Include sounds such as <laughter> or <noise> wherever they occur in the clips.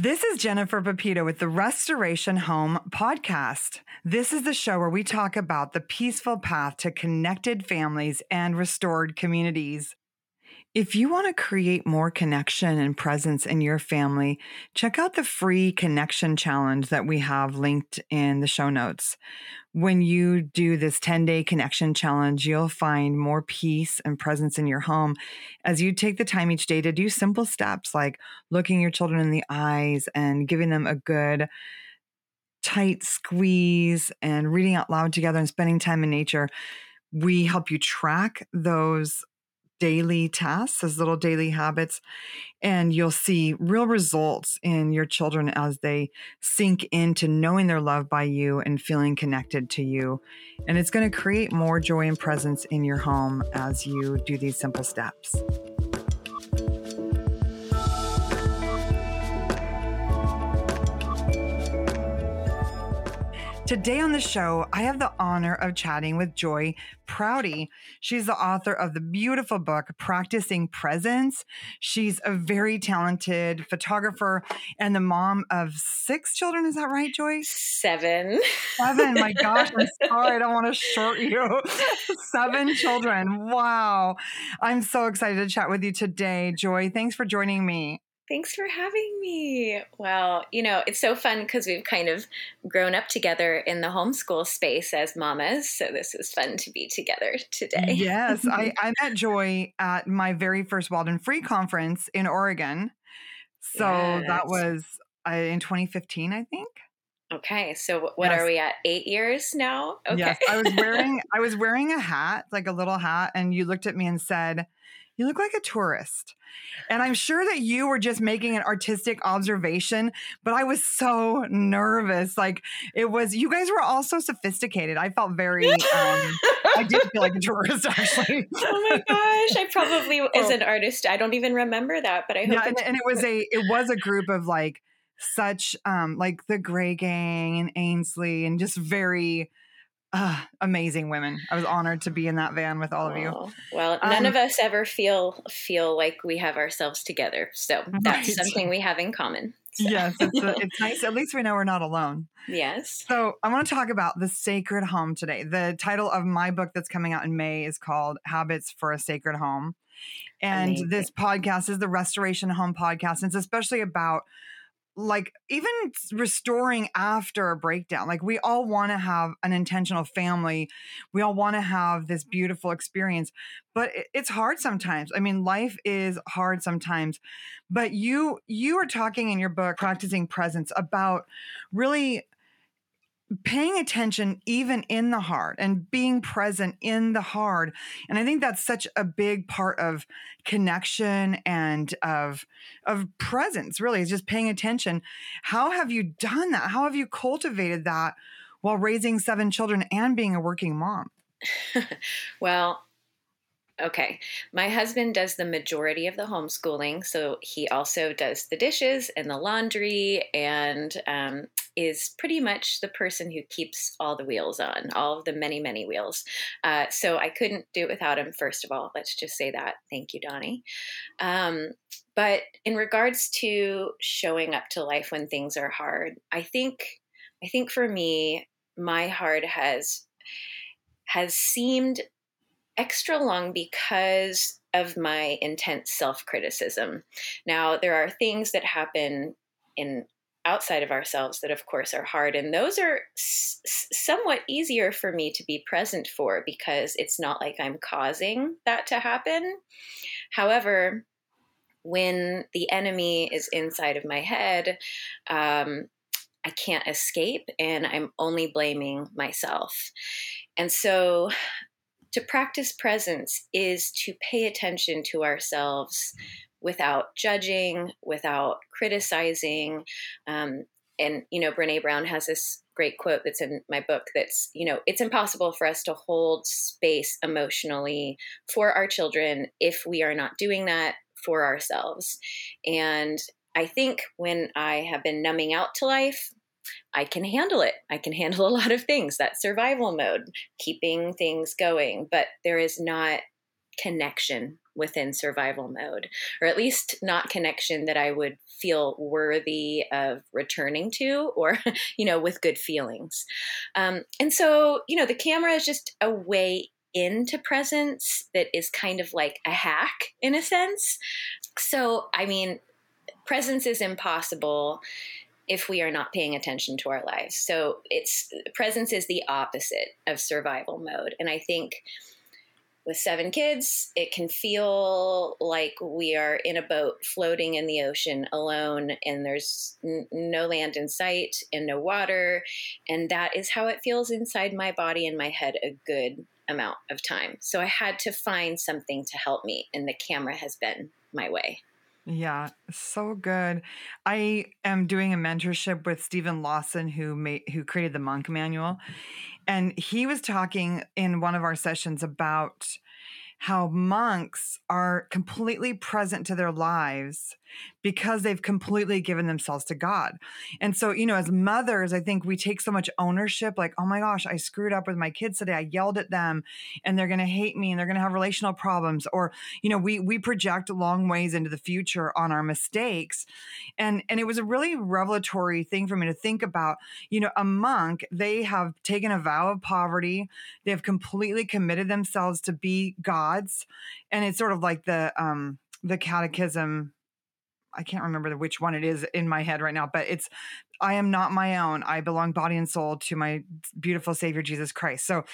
This is Jennifer Pepito with the Restoration Home podcast. This is the show where we talk about the peaceful path to connected families and restored communities. If you want to create more connection and presence in your family, check out the free connection challenge that we have linked in the show notes. When you do this 10 day connection challenge, you'll find more peace and presence in your home as you take the time each day to do simple steps like looking your children in the eyes and giving them a good, tight squeeze and reading out loud together and spending time in nature. We help you track those daily tasks, as little daily habits, and you'll see real results in your children as they sink into knowing they're loved by you and feeling connected to you. And it's going to create more joy and presence in your home as you do these simple steps. Today on the show, I have the honor of chatting with Joy Prouty. She's the author of the beautiful book, Practicing Presence. She's a very talented photographer and the mom of six children. Is that right, Joy? Seven. Seven. My <laughs> gosh, I'm sorry. I don't want to short you. <laughs> Seven children. Wow. I'm so excited to chat with you today, Joy. Thanks for joining me. Thanks for having me. Well, you know, it's so fun because we've kind of grown up together in the homeschool space as mamas. So this is fun to be together today. Yes. I, <laughs> I met Joy at my very first Wild + Free conference in Oregon. So yes. that was uh, in 2015, I think. Okay, so what yes. are we at? Eight years now. Okay. Yes, I was wearing <laughs> I was wearing a hat, like a little hat, and you looked at me and said, "You look like a tourist." And I'm sure that you were just making an artistic observation, but I was so nervous. Like it was, you guys were all so sophisticated. I felt very, um, I did feel like a tourist <laughs> actually. oh my gosh. I probably, <laughs> as an artist, I don't even remember that, but I hope. Yeah, and, and it was a, it was a group of like, such um like the Grey Gang and Ainsley and just very uh, amazing women. I was honored to be in that van with all of you. Oh, well, none um, of us ever feel feel like we have ourselves together, so <laughs> that's right. something we have in common. So. Yes, it's, a, <laughs> it's nice. At least we know we're not alone. Yes. So I want to talk about the sacred home today. The title of my book that's coming out in May is called Habits for a Sacred Home, and Amazing. this podcast is the Restoration Home podcast. And it's especially about like even restoring after a breakdown like we all want to have an intentional family we all want to have this beautiful experience but it's hard sometimes i mean life is hard sometimes but you you are talking in your book practicing presence about really paying attention even in the hard and being present in the hard. And i think that's such a big part of connection and of of presence really is just paying attention. How have you done that? How have you cultivated that while raising seven children and being a working mom? <laughs> Well Okay. My husband does the majority of the homeschooling. So he also does the dishes and the laundry and um, is pretty much the person who keeps all the wheels on, all of the many, many wheels. Uh, so I couldn't do it without him, first of all. Let's just say that. Thank you, Donnie. Um, but in regards to showing up to life when things are hard, I think, I think for me, my heart has has seemed extra long because of my intense self criticism. Now, there are things that happen in outside of ourselves that of course are hard and those are s- somewhat easier for me to be present for because it's not like I'm causing that to happen. However, when the enemy is inside of my head, um, I can't escape and I'm only blaming myself. And so to practice presence is to pay attention to ourselves without judging, without criticizing. Um, and, you know, Brene Brown has this great quote that's in my book that's, you know, it's impossible for us to hold space emotionally for our children if we are not doing that for ourselves. And I think when I have been numbing out to life, I can handle it. I can handle a lot of things. That survival mode, keeping things going. But there is not connection within survival mode, or at least not connection that I would feel worthy of returning to or, <laughs> you know, with good feelings. Um, and so, you know, the camera is just a way into presence that is kind of like a hack in a sense. So, I mean, presence is impossible if we are not paying attention to our lives. So, it's presence is the opposite of survival mode. And I think with seven kids, it can feel like we are in a boat floating in the ocean alone, and there's n- no land in sight and no water. And that is how it feels inside my body and my head a good amount of time. So I had to find something to help me, and the camera has been my way. Yeah, so good. I am doing a mentorship with Stephen Lawson, who made who created the Monk Manual, and he was talking in one of our sessions about how monks are completely present to their lives because they've completely given themselves to God. And so, you know, as mothers, I think we take so much ownership like, oh my gosh, I screwed up with my kids today. I yelled at them and they're going to hate me and they're going to have relational problems or, you know, we we project long ways into the future on our mistakes. And and it was a really revelatory thing for me to think about, you know, a monk, they have taken a vow of poverty. They have completely committed themselves to be gods. And it's sort of like the um the catechism I can't remember which one it is in my head right now, but it's I am not my own. I belong body and soul to my beautiful savior Jesus Christ. So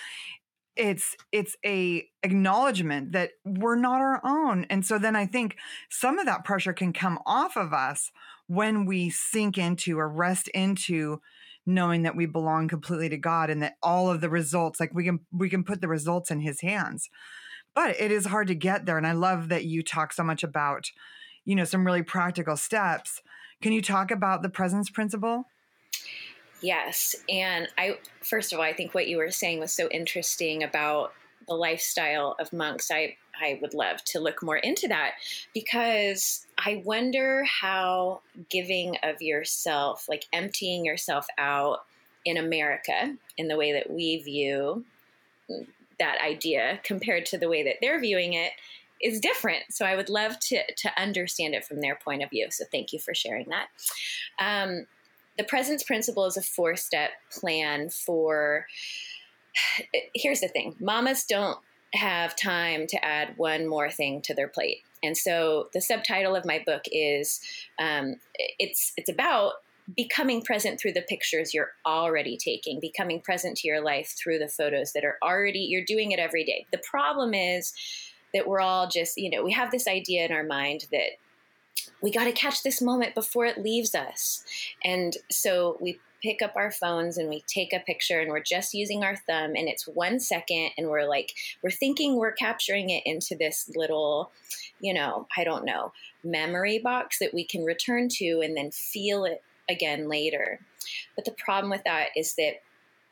it's it's a acknowledgement that we're not our own. And so then I think some of that pressure can come off of us when we sink into or rest into knowing that we belong completely to God and that all of the results like we can we can put the results in his hands. But it is hard to get there and I love that you talk so much about you know some really practical steps. Can you talk about the presence principle? Yes and i first of all i think what you were saying was so interesting about the lifestyle of monks. I i would love to look more into that because i wonder how giving of yourself like emptying yourself out in america in the way that we view that idea compared to the way that they're viewing it is different. So I would love to to understand it from their point of view. So thank you for sharing that. Um, the presence principle is a four step plan for. <sighs> Here's the thing: mamas don't have time to add one more thing to their plate. And so the subtitle of my book is um, it's it's about becoming present through the pictures you're already taking, becoming present to your life through the photos that are already you're doing it every day. The problem is that we're all just, you know, we have this idea in our mind that we got to catch this moment before it leaves us. And so we pick up our phones and we take a picture and we're just using our thumb and it's one second and we're like, we're thinking we're capturing it into this little, you know, I don't know, memory box that we can return to and then feel it again later. But the problem with that is that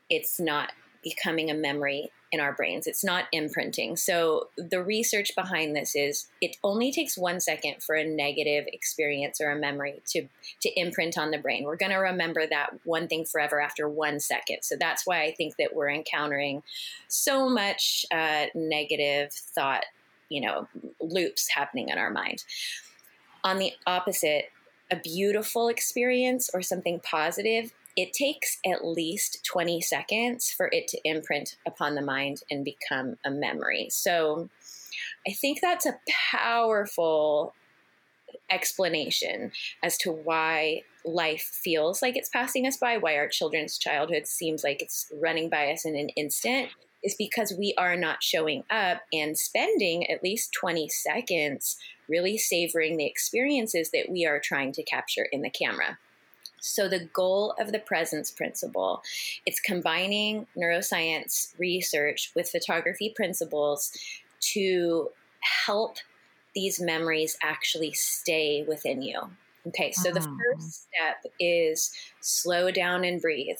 it's not becoming a memory in our brains. It's not imprinting. So the research behind this is it only takes one second for a negative experience or a memory to to imprint on the brain. We're going to remember that one thing forever after one second. So that's why I think that we're encountering so much uh, negative thought, you know, loops happening in our mind. On the opposite, a beautiful experience or something positive it takes at least 20 seconds for it to imprint upon the mind and become a memory. So I think that's a powerful explanation as to why life feels like it's passing us by, why our children's childhood seems like it's running by us in an instant, is because we are not showing up and spending at least 20 seconds really savoring the experiences that we are trying to capture in the camera. So the goal of the presence principle, it's combining neuroscience research with photography principles to help these memories actually stay within you. Okay, so the uh-huh. first step is slow down and breathe.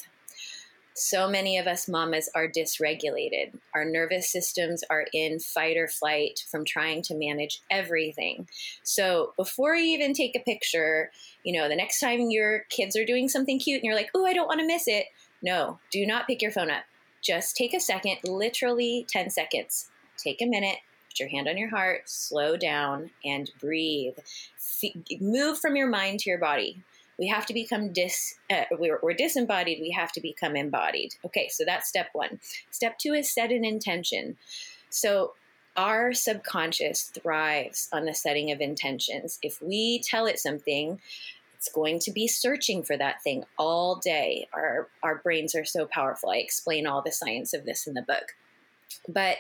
So many of us mamas are dysregulated. Our nervous systems are in fight or flight from trying to manage everything. So before you even take a picture, you know, the next time your kids are doing something cute and you're like, oh, I don't want to miss it. No, do not pick your phone up. Just take a second, literally 10 seconds. Take a minute, put your hand on your heart, slow down, and breathe. Move from your mind to your body. We have to become dis. Uh, we're, we're disembodied. We have to become embodied. Okay, so that's step one. Step two is set an intention. So our subconscious thrives on the setting of intentions. If we tell it something, it's going to be searching for that thing all day. Our our brains are so powerful. I explain all the science of this in the book. But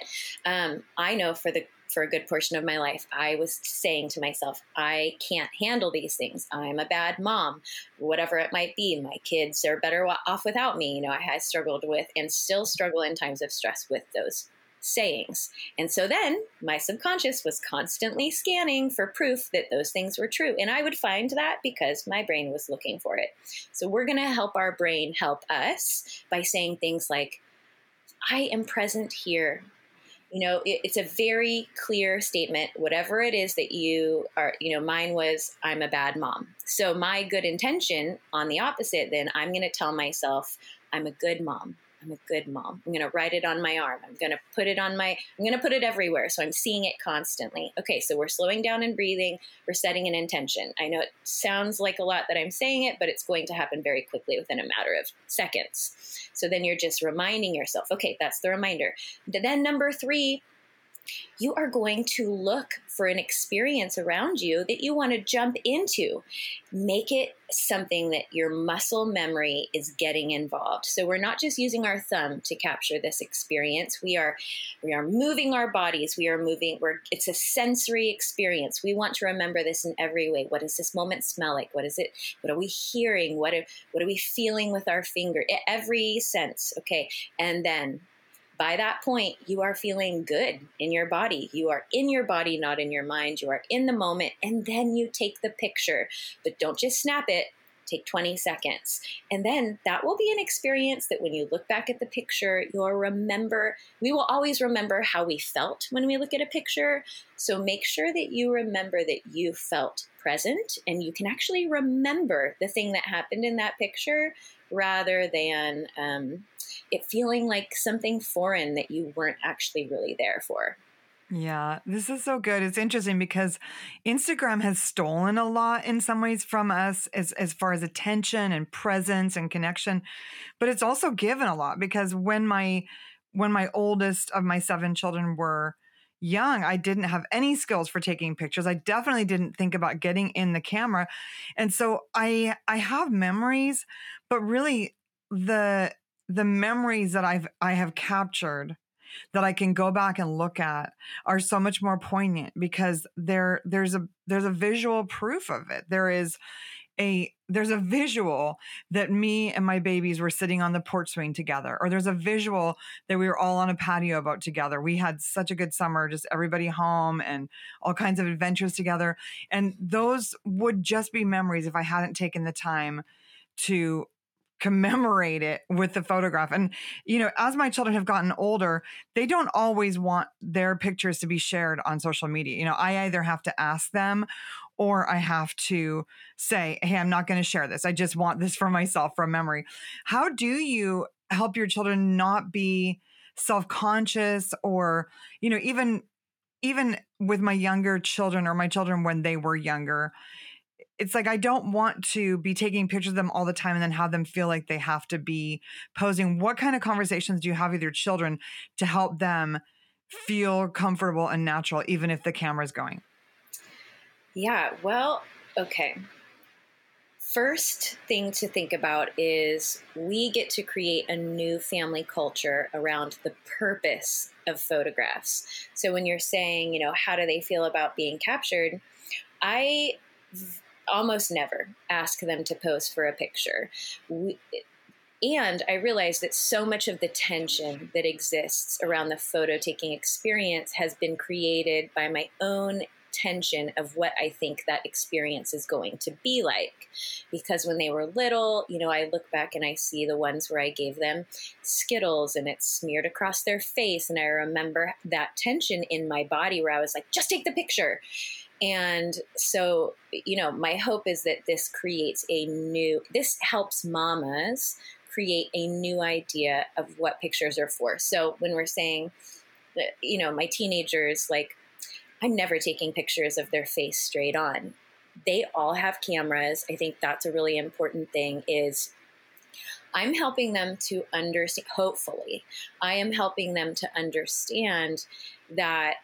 um, I know for the for a good portion of my life, I was saying to myself, I can't handle these things. I'm a bad mom, whatever it might be. My kids are better off without me. You know, I had struggled with and still struggle in times of stress with those sayings. And so then my subconscious was constantly scanning for proof that those things were true. And I would find that because my brain was looking for it. So we're going to help our brain help us by saying things like, I am present here. You know, it, it's a very clear statement. Whatever it is that you are, you know, mine was, I'm a bad mom. So my good intention on the opposite, then I'm going to tell myself, I'm a good mom. I'm a good mom. I'm going to write it on my arm. I'm going to put it on my, I'm going to put it everywhere. So I'm seeing it constantly. Okay, so we're slowing down and breathing. We're setting an intention. I know it sounds like a lot that I'm saying it, but it's going to happen very quickly within a matter of seconds. So then you're just reminding yourself, okay, that's the reminder. Then number three, you are going to look for an experience around you that you want to jump into. Make it something that your muscle memory is getting involved. So we're not just using our thumb to capture this experience. We are we are moving our bodies. We are moving we're it's a sensory experience. We want to remember this in every way. What does this moment smell like? What is it? What are we hearing? What are, what are we feeling with our finger? Every sense, okay? And then by that point, you are feeling good in your body. You are in your body, not in your mind. You are in the moment, and then you take the picture. But don't just snap it, take 20 seconds. And then that will be an experience that when you look back at the picture, you'll remember. We will always remember how we felt when we look at a picture. So make sure that you remember that you felt present and you can actually remember the thing that happened in that picture rather than um, it feeling like something foreign that you weren't actually really there for. Yeah, this is so good. It's interesting because Instagram has stolen a lot in some ways from us as, as far as attention and presence and connection, but it's also given a lot because when my when my oldest of my seven children were young, I didn't have any skills for taking pictures. I definitely didn't think about getting in the camera. And so I I have memories, but really the the memories that I've I have captured that I can go back and look at are so much more poignant because there there's a there's a visual proof of it. There is a there's a visual that me and my babies were sitting on the porch swing together or there's a visual that we were all on a patio boat together we had such a good summer just everybody home and all kinds of adventures together and those would just be memories if i hadn't taken the time to commemorate it with the photograph. And, you know, as my children have gotten older, they don't always want their pictures to be shared on social media. You know, I either have to ask them or I have to say, hey, I'm not going to share this. I just want this for myself from memory. How do you help your children not be self conscious or, you know, even even with my younger children or my children when they were younger it's like I don't want to be taking pictures of them all the time and then have them feel like they have to be posing. What kind of conversations do you have with your children to help them feel comfortable and natural, even if the camera's going? Yeah, well, okay. First thing to think about is we get to create a new family culture around the purpose of photographs. So when you're saying, you know, how do they feel about being captured? I almost never ask them to pose for a picture. We, and I realized that so much of the tension that exists around the photo taking experience has been created by my own tension of what I think that experience is going to be like. Because when they were little, you know, I look back and I see the ones where I gave them Skittles and it smeared across their face. And I remember that tension in my body where I was like, just take the picture. And so, you know, my hope is that this creates a new, this helps mamas create a new idea of what pictures are for. So when we're saying, that, you know, my teenagers, like, I'm never taking pictures of their face straight on. They all have cameras. I think that's a really important thing is I'm helping them to understand hopefully. I am helping them to understand that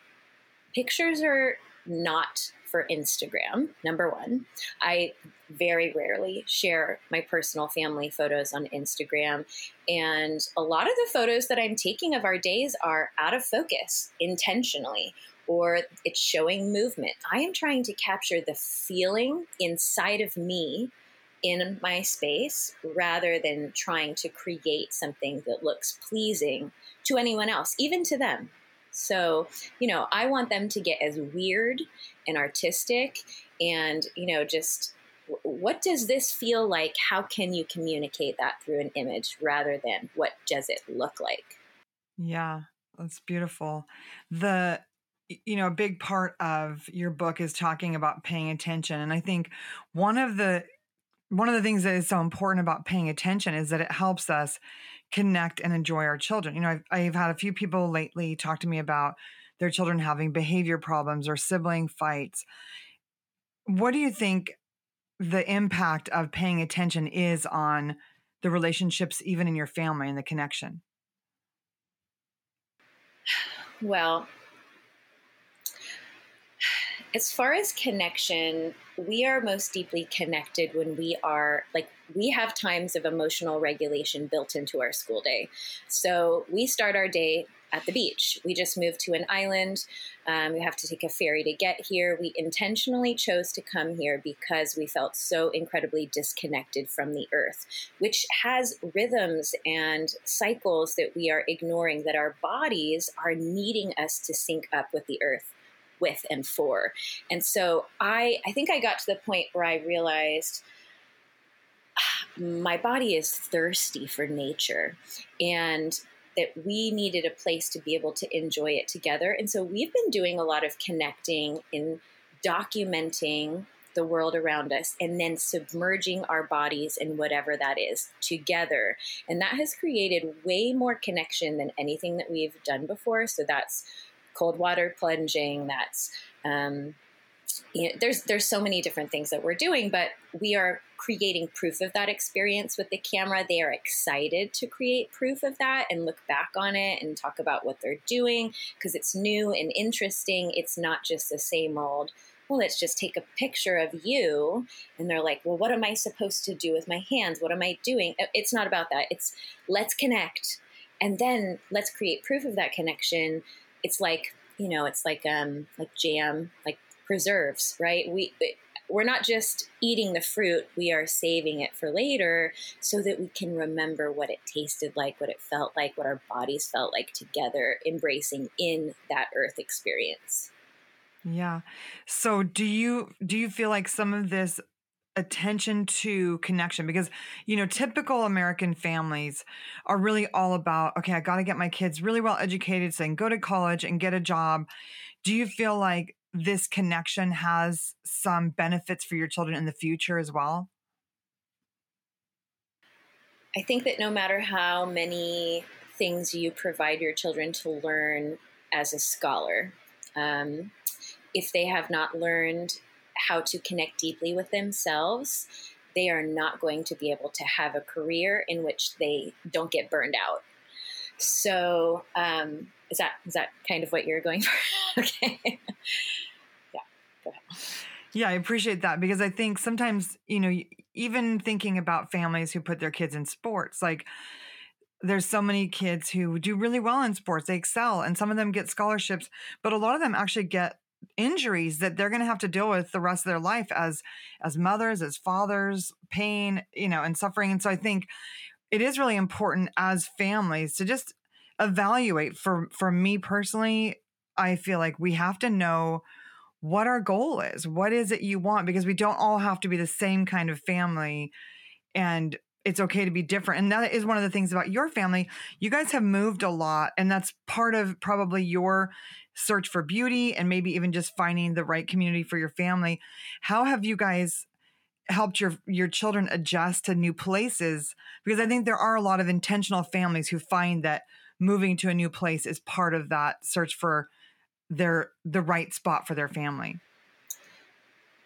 pictures are not for Instagram, number one. I very rarely share my personal family photos on Instagram. And a lot of the photos that I'm taking of our days are out of focus intentionally, or it's showing movement. I am trying to capture the feeling inside of me in my space rather than trying to create something that looks pleasing to anyone else, even to them. So, you know, I want them to get as weird and artistic and, you know, just what does this feel like? How can you communicate that through an image rather than what does it look like? Yeah, that's beautiful. The you know, a big part of your book is talking about paying attention and I think one of the one of the things that is so important about paying attention is that it helps us connect and enjoy our children. You know, I've, I've had a few people lately talk to me about their children having behavior problems or sibling fights. What do you think the impact of paying attention is on the relationships, even in your family and the connection? <sighs> Well, <sighs> as far as connection, we are most deeply connected when we are like we have times of emotional regulation built into our school day. So we start our day at the beach. We just moved to an island. Um, we have to take a ferry to get here. We intentionally chose to come here because we felt so incredibly disconnected from the earth, which has rhythms and cycles that we are ignoring, that our bodies are needing us to sync up with the earth with and for. And so I I think I got to the point where I realized ah, my body is thirsty for nature and that we needed a place to be able to enjoy it together. And so we've been doing a lot of connecting in documenting the world around us and then submerging our bodies in whatever that is together. And that has created way more connection than anything that we've done before. So that's cold water plunging. That's um, you know, there's there's so many different things that we're doing, but we are creating proof of that experience with the camera. They are excited to create proof of that and look back on it and talk about what they're doing because it's new and interesting. It's not just the same old. Well, let's just take a picture of you. And they're like, well, what am I supposed to do with my hands? What am I doing? It's not about that. It's let's connect. And then let's create proof of that connection it's like you know it's like um like jam like preserves right? We we're not just eating the fruit we are saving it for later so that we can remember what it tasted like what it felt like what our bodies felt like together embracing in that earth experience. Yeah. So do you do you feel like some of this attention to connection because you know typical american families are really all about okay i got to get my kids really well educated so they can go to college and get a job. Do you feel like this connection has some benefits for your children in the future as well? I think that no matter how many things you provide your children to learn as a scholar um, if they have not learned how to connect deeply with themselves, they are not going to be able to have a career in which they don't get burned out. So, um, is that is that kind of what you're going <laughs> for? okay. <laughs> yeah. Go ahead. Yeah, I appreciate that because I think sometimes, you know, even thinking about families who put their kids in sports, like there's so many kids who do really well in sports, they excel, and some of them get scholarships, but a lot of them actually get injuries that they're going to have to deal with the rest of their life as as mothers as fathers pain you know and suffering. And so i think it is really important as families to just evaluate for for me personally i feel like we have to know what our goal is. What is it you want? Because we don't all have to be the same kind of family and it's okay to be different. And that is one of the things about your family. You guys have moved a lot, and that's part of probably your search for beauty and maybe even just finding the right community for your family. How have you guys helped your your children adjust to new places? Because I think there are a lot of intentional families who find that moving to a new place is part of that search for their the right spot for their family?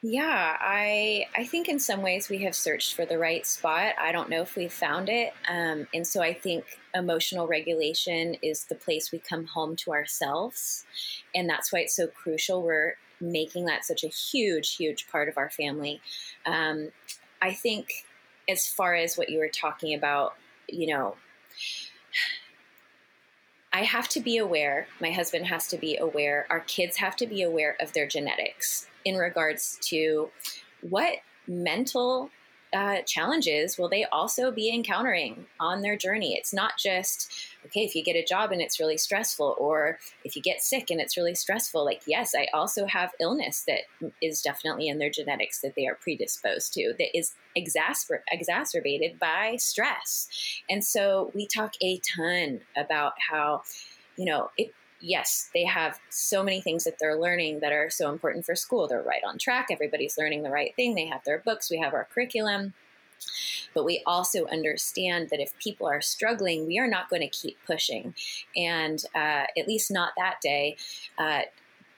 Yeah, I I think in some ways we have searched for the right spot. I don't know if we've found it, um, and so I think emotional regulation is the place we come home to ourselves, and that's why it's so crucial. We're making that such a huge, huge part of our family. Um, I think as far as what you were talking about, you know, I have to be aware, my husband has to be aware, our kids have to be aware of their genetics in regards to what mental uh, challenges will they also be encountering on their journey. It's not just, okay, if you get a job and it's really stressful, or if you get sick and it's really stressful. Like, yes, I also have illness that is definitely in their genetics that they are predisposed to, that is exasper- exacerbated by stress. And so we talk a ton about how, you know, it yes, they have so many things that they're learning that are so important for school. They're right on track. Everybody's learning the right thing. They have their books. We have our curriculum. But we also understand that if people are struggling, we are not going to keep pushing. And uh, at least not that day. Uh,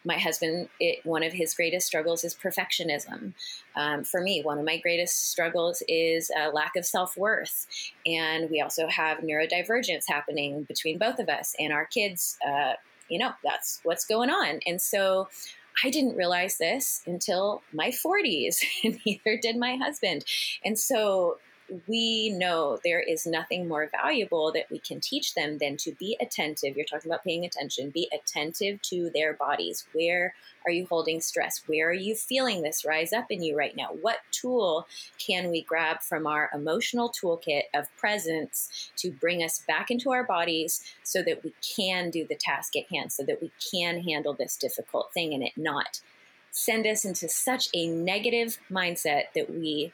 my husband, it, one of his greatest struggles is perfectionism. Um, for me, one of my greatest struggles is a lack of self worth. And we also have neurodivergence happening between both of us and our kids. Uh, you know, that's what's going on. And so I didn't realize this until my 40s, <laughs> and neither did my husband. And so we know there is nothing more valuable that we can teach them than to be attentive. You're talking about paying attention, be attentive to their bodies. Where are you holding stress? Where are you feeling this rise up in you right now? What tool can we grab from our emotional toolkit of presence to bring us back into our bodies so that we can do the task at hand, so that we can handle this difficult thing and it not send us into such a negative mindset that we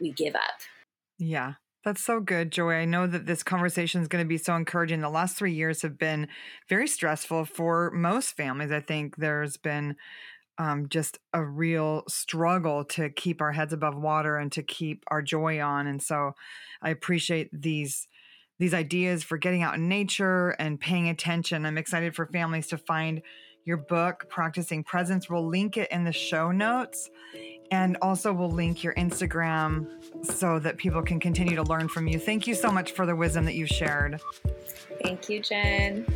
we give up. Yeah, that's so good, Joy. I know that this conversation is going to be so encouraging. The last three years have been very stressful for most families. I think there's been um, just a real struggle to keep our heads above water and to keep our joy on. And so I appreciate these these ideas for getting out in nature and paying attention. I'm excited for families to find your book, Practicing Presence. We'll link it in the show notes. And also, we'll link your Instagram so that people can continue to learn from you. Thank you so much for the wisdom that you've shared. Thank you, Jen.